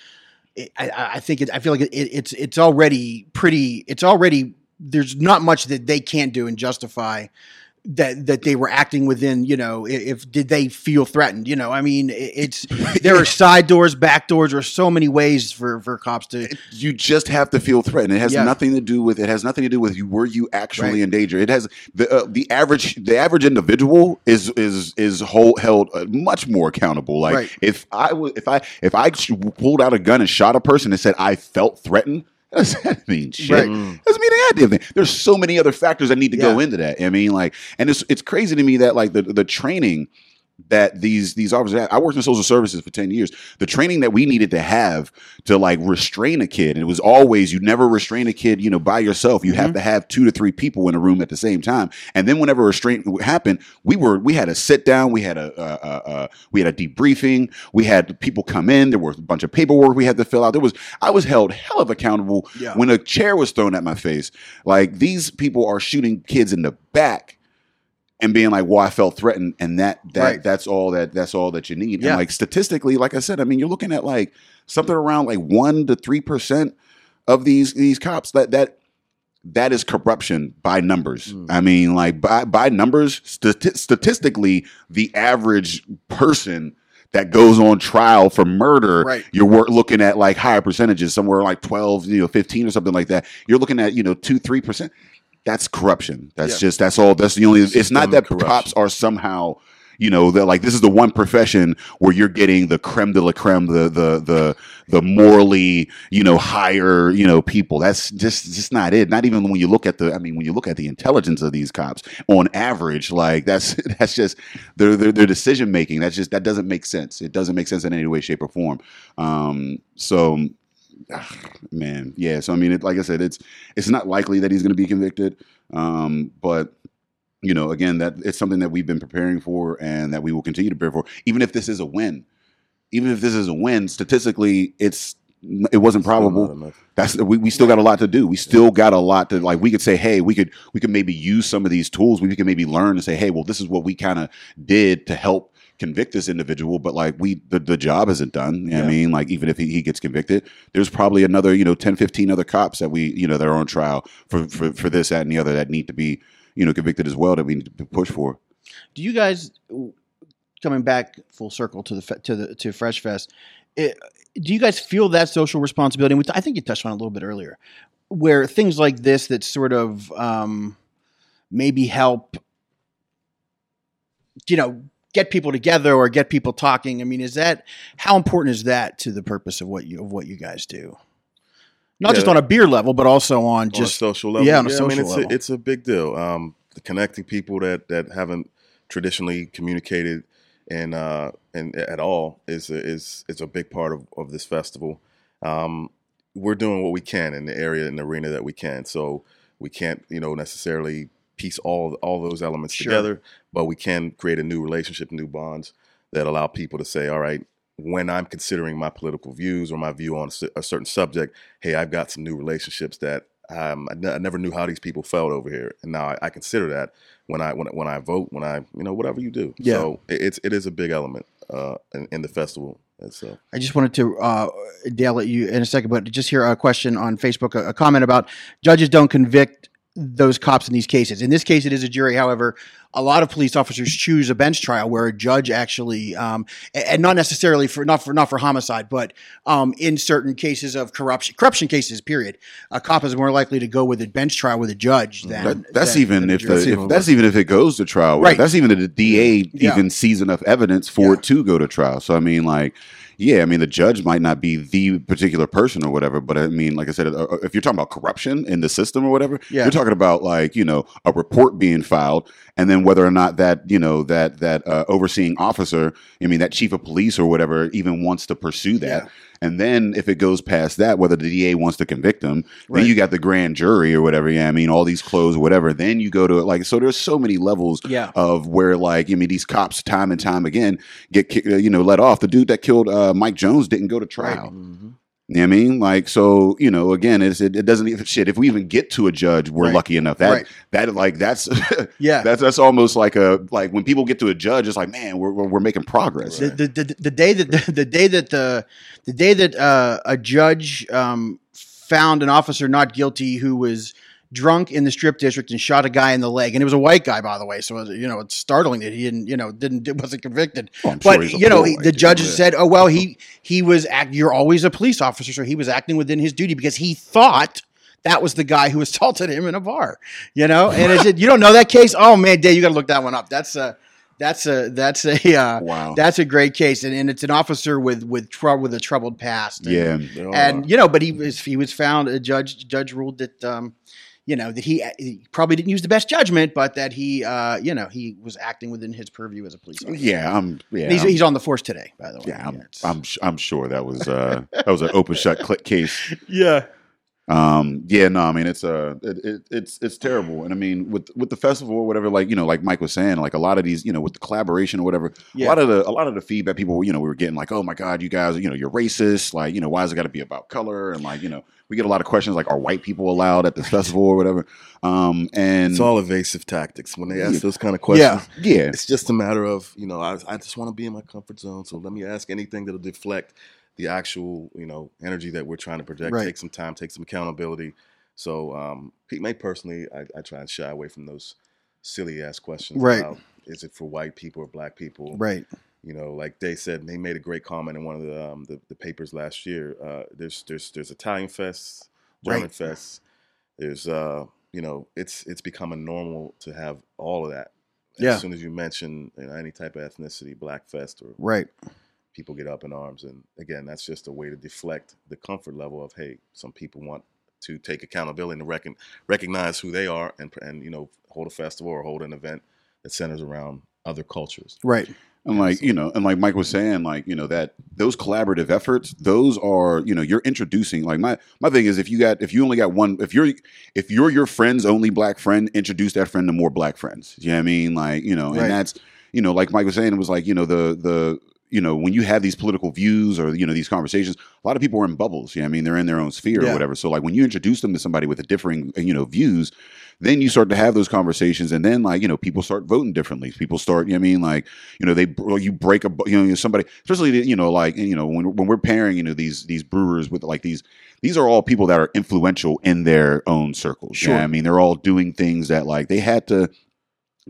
I, I I think it, I feel like it, it's it's already pretty. It's already there's not much that they can't do and justify that that they were acting within. You know, if did they feel threatened? You know, I mean, it's [LAUGHS] there are side doors, back doors. There are so many ways for for cops to. You just have to feel threatened. It has Yeah. nothing to do with it has nothing to do with you were you actually Right. in danger. It has the uh, the average the average individual is is is hold, held uh, much more accountable. Like Right. if I was if I if I pulled out a gun and shot a person and said I felt threatened. [LAUGHS] What does that mean? Shit. Right. Mm. Doesn't mean a goddamn thing. There's so many other factors that need to go into that. I mean, like, and it's it's crazy to me that like the the training that these these officers. I worked in social services for 10 years. The training that we needed to have to like restrain a kid, and it was always you never restrain a kid, you know, by yourself. You have to have two to three people in a room at the same time. And then whenever restraint happened, we were we had a sit down, we had a uh, uh, uh, we had a debriefing, we had people come in. There was a bunch of paperwork we had to fill out. There was I was held hell of accountable Yeah. when a chair was thrown at my face. Like these people are shooting kids in the back and being like, "Well, I felt threatened," and that that Right. that's all that that's all that you need. Yeah. And like statistically, like I said, I mean, you're looking at like something around like one to three percent of these these cops that that that is corruption by numbers. Mm. I mean, like by by numbers, stati- statistically, the average person that goes on trial for murder, Right. you're looking at like higher percentages, somewhere like 12, you know, 15 or something like that. You're looking at, you know, two, 3%. That's corruption. That's Yeah. just, that's all. That's the only, it's not that corruption. cops are somehow, you know, they're like, this is the one profession where you're getting the creme de la creme, the, the, the, the morally, you know, higher, you know, people. That's just, just not it. Not even when you look at the, I mean, when you look at the intelligence of these cops on average, like that's, [LAUGHS] that's just their, their, their decision making. That's just, that doesn't make sense. It doesn't make sense in any way, shape or form. Um, so, ah, man, yeah. So, I mean, it, like I said, it's, it's not likely that he's going to be convicted. Um, but, you know, again, that it's something that we've been preparing for and that we will continue to prepare for, even if this is a win. Even if this is a win, statistically, it's it wasn't probable. That's we, we still got a lot to do. We still got a lot to like. We could say, hey, we could we could maybe use some of these tools. We could maybe learn and say, hey, well, this is what we kind of did to help convict this individual. But like we the, the job isn't done. You know I mean, like even if he, he gets convicted, there's probably another you know 10, 15 other cops that we you know that are on trial for for for this that and the other that need to be you know convicted as well that we need to push for. Do you guys coming back full circle to the to the to Fresh Fest? It, do you guys feel that social responsibility? We, I think you touched on a little bit earlier, where things like this that sort of um, maybe help, you know, get people together or get people talking. I mean, is that how important is that to the purpose of what you of what you guys do? Not Yeah. just on a beer level, but also on on just a social level. yeah, on a I mean, social it's level. A, it's a big deal. Um, the connecting people that that haven't traditionally communicated and uh, and at all is a, is is a big part of, of this festival. Um, we're doing what we can in the area and arena that we can. So we can't you know necessarily piece all all those elements Sure. together, but we can create a new relationship, new bonds that allow people to say, all right. When I'm considering my political views or my view on a a certain subject, hey, I've got some new relationships that um, I, never knew how these people felt over here, and now I, I consider that when I when when I vote, when I you know whatever you do. Yeah. So it, it's it is a big element uh, in, in the festival. So I just wanted to, uh, Dale, let you in a second, but just hear a question on Facebook, a, a comment about judges don't convict those cops in these cases. In this case, it is a jury. However, a lot of police officers choose a bench trial where a judge actually, um, and not necessarily for not for not for homicide, but um, in certain cases of corruption, corruption cases. Period. A cop is more likely to go with a bench trial with a judge than That, that's than- even than if the, if that's even if it goes to trial. Right. That's even if the DA Yeah. even sees enough evidence for Yeah. it to go to trial. So I mean, like, yeah, I mean, the judge might not be the particular person or whatever, but I mean, like I said, uh, if you're talking about corruption in the system or whatever, Yeah. you're talking about like you know a report being filed, and then whether or not that you know that that uh, overseeing officer, I mean, that chief of police or whatever, even wants to pursue that. Yeah. And then if it goes past that, whether the DA wants to convict him, Right. then you got the grand jury or whatever. Yeah, I mean, all these clothes or whatever. Then you go to it like, so there's so many levels Yeah. of where like, I mean, these cops time and time again get, uh, you know, let off. The dude that killed uh, Mike Jones didn't go to trial. mhm. You know what I mean? Like, so, you know, again, it's, it, it doesn't even shit. If we even get to a judge, we're Right. lucky enough. That, Right. that, like, that's, [LAUGHS] Yeah. that's, that's almost like a, like when people get to a judge, it's like, man, we're, we're, we're making progress. the, the, the, the day that the, [LAUGHS] the day that the the day that uh, a judge um, found an officer not guilty who was drunk in the strip district and shot a guy in the leg and it was a white guy by the way so you know it's startling that he didn't you know didn't [LAUGHS] wasn't convicted Oh, I'm sure but he's you know he- the judge said oh well he he was act, you're always a police officer so he was acting within his duty because he thought that was the guy who assaulted him in a bar you know and I said you don't know that case oh man Day you got to look that one up that's a that's a that's a uh, Wow. that's a great case, and, and it's an officer with with trouble with a troubled past. And, yeah. And you know, but he was he was found. A judge judge ruled that um, you know that he, he probably didn't use the best judgment, but that he uh, you know he was acting within his purview as a police officer. Yeah. I'm, yeah. He's, I'm- he's on the force today, by the way. Yeah, I'm, it's- I'm, I'm sure that was uh, that was an open shut click case. [LAUGHS] yeah, Um, yeah, no, I mean it's uh, it, it, it's it's terrible, and I mean with with the festival or whatever, like you know, like Mike was saying, like a lot of these, you know, with the collaboration or whatever, Yeah. a lot of the a lot of the feedback people, you know, we were getting like, oh my god, you guys, you know, you're racist, like you know, why is it got to be about color, and like you know, we get a lot of questions like, are white people allowed at this [LAUGHS] festival or whatever, um, and it's all evasive tactics when they ask Yeah. those kind of questions. Yeah. yeah, It's just a matter of you know I, I just want to be in my comfort zone, so let me ask anything that'll deflect the actual you know energy that we're trying to project. Right. Take some time, take some accountability. So um, me personally, I, I try and shy away from those silly ass questions. Right. About, is it for white people or black people? right. You know, like they said, they made a great comment in one of the um, the, the papers last year. Uh, there's there's there's Italian fest, German Right. fest. There's uh, you know, it's it's becoming normal to have all of that. Yeah. As soon as you mention you know, any type of ethnicity, black fest or Right. People get up in arms. And again, that's just a way to deflect the comfort level of hey, some people want to take accountability and reckon, recognize who they are and and you know hold a festival or hold an event that centers around other cultures. Right. And like you know, and like Mike was saying, like you know that those collaborative efforts, those are you know you're introducing. Like my my thing is, if you got if you only got one, if you're if you're your friend's only black friend, introduce that friend to more black friends. You know what I mean? Like you know, Right. and that's you know, like Mike was saying, it was like you know the the you know when you have these political views or you know these conversations, a lot of people are in bubbles. You know I mean? They're in their own sphere Yeah. or whatever. So like when you introduce them to somebody with a differing you know views, then you start to have those conversations and then like you know people start voting differently people start you know what i mean like you know they you break a you know somebody especially you know like you know when, when we're pairing you know these these brewers with like these these are all people that are influential in their own circles you know i mean they're all doing things that like they had to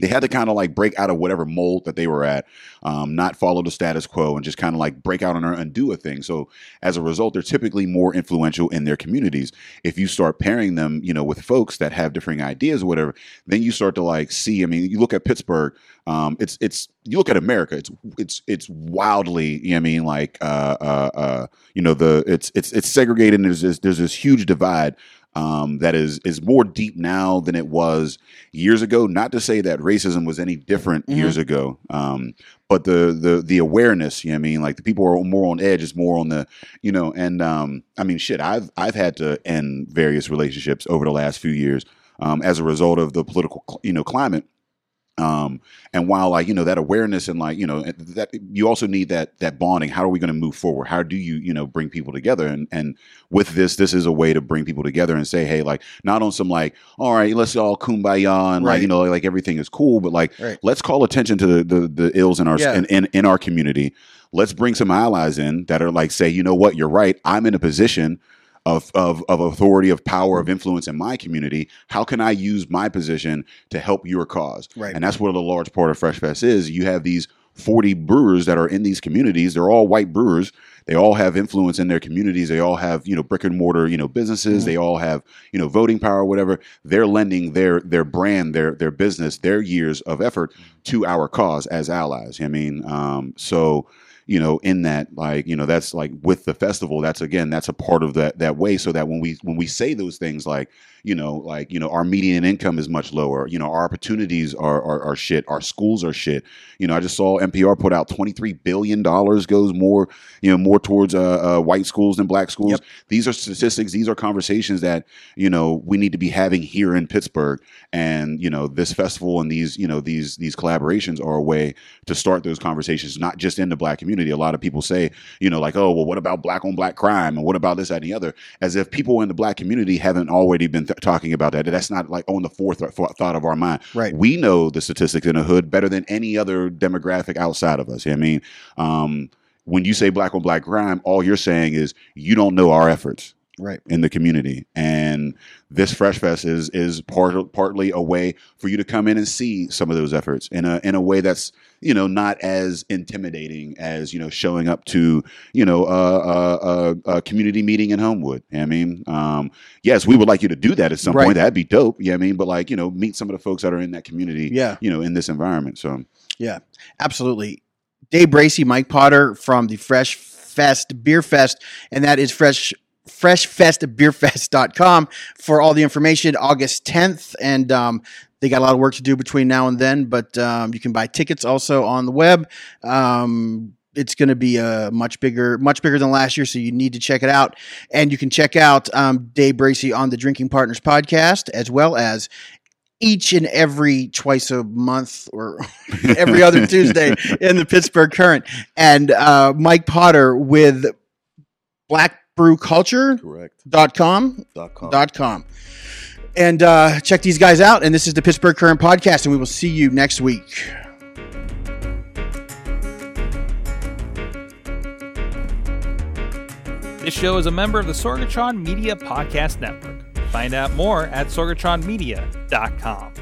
they had to kind of like break out of whatever mold that they were at, um, not follow the status quo, and just kind of like break out and do a thing. So as a result, they're typically more influential in their communities. If you start pairing them, you know, with folks that have differing ideas or whatever, then you start to like see. I mean, you look at Pittsburgh. Um, it's it's you look at America. It's it's it's wildly. You know I mean, like uh, uh, uh, you know the it's it's it's segregated. And there's this, there's this huge divide um, that is is more deep now than it was years ago. Not to say that racism was any different Mhm. years ago, um, but the the the awareness. You know what I mean, like the people are more on edge. It's more on the you know, and um, I mean, shit. I've I've had to end various relationships over the last few years um, as a result of the political you know climate. Um, and while like you know that awareness and like you know that you also need that that bonding. How are we going to move forward? How do you you know bring people together? And and with this, this is a way to bring people together and say, hey, like not on some like, all right, let's all kumbaya and like you know like everything is cool, but like Right. let's call attention to the the, the ills in our Yeah. in, in in our community. Let's bring some allies in that are like say, you know what, you're right. I'm in a position of, of, of authority, of power, of influence in my community. How can I use my position to help your cause? Right. And that's what a large part of Fresh Fest is. You have these 40 brewers that are in these communities. They're all white brewers. They all have influence in their communities. They all have, you know, brick and mortar, you know, businesses. Mhm. They all have, you know, voting power, whatever. They're lending their their brand, their their business, their years of effort to our cause as allies. I mean, um, so you know, in that, like, you know, that's like with the festival. That's again, that's a part of that that way. So that when we when we say those things, like, you know, like, you know, our median income is much lower. You know, our opportunities are are, are shit. Our schools are shit. You know, I just saw NPR put out twenty three billion dollars goes more, you know, more towards uh, uh, white schools than black schools. Yep. These are statistics. These are conversations that you know we need to be having here in Pittsburgh. And you know, this festival and these you know these these collaborations are a way to start those conversations, not just in the black community. A lot of people say, you know, like, oh, well, what about black on black crime, and what about this, that, and the other, as if people in the black community haven't already been th- talking about that. That's not like on the forethought thought of our mind. Right. We know the statistics in the hood better than any other demographic outside of us. I mean, um, when you say black on black crime, all you're saying is you don't know our efforts Right. in the community. And this Fresh Fest is is part, partly a way for you to come in and see some of those efforts in a in a way that's you know not as intimidating as you know showing up to you know a, a, a, community meeting in Homewood. I mean, um, yes, we would like you to do that at some Right. point. That'd be dope. Yeah, I mean, but like you know, meet some of the folks that are in that community. Yeah. you know, in this environment. So Yeah, absolutely. Day Bracey, Mike Potter from the Fresh Fest Beer Fest, and that is fresh freshfestbeerfest.com for all the information. August 10th and um, they got a lot of work to do between now and then but um, you can buy tickets also on the web. Um, it's going to be a much bigger much bigger than last year so you need to check it out. And you can check out um, Day Bracey on the drinking partners podcast as well as each and every twice a month or [LAUGHS] every other [LAUGHS] Tuesday in the Pittsburgh Current, and uh, Mike Potter with blackbrewculture.com. Correct. Dot com. dot com. And uh, check these guys out. And this is the Pittsburgh Current Podcast, and we will see you next week. This show is a member of the Sorgatron Media Podcast Network. Find out more at sorgatronmedia.com.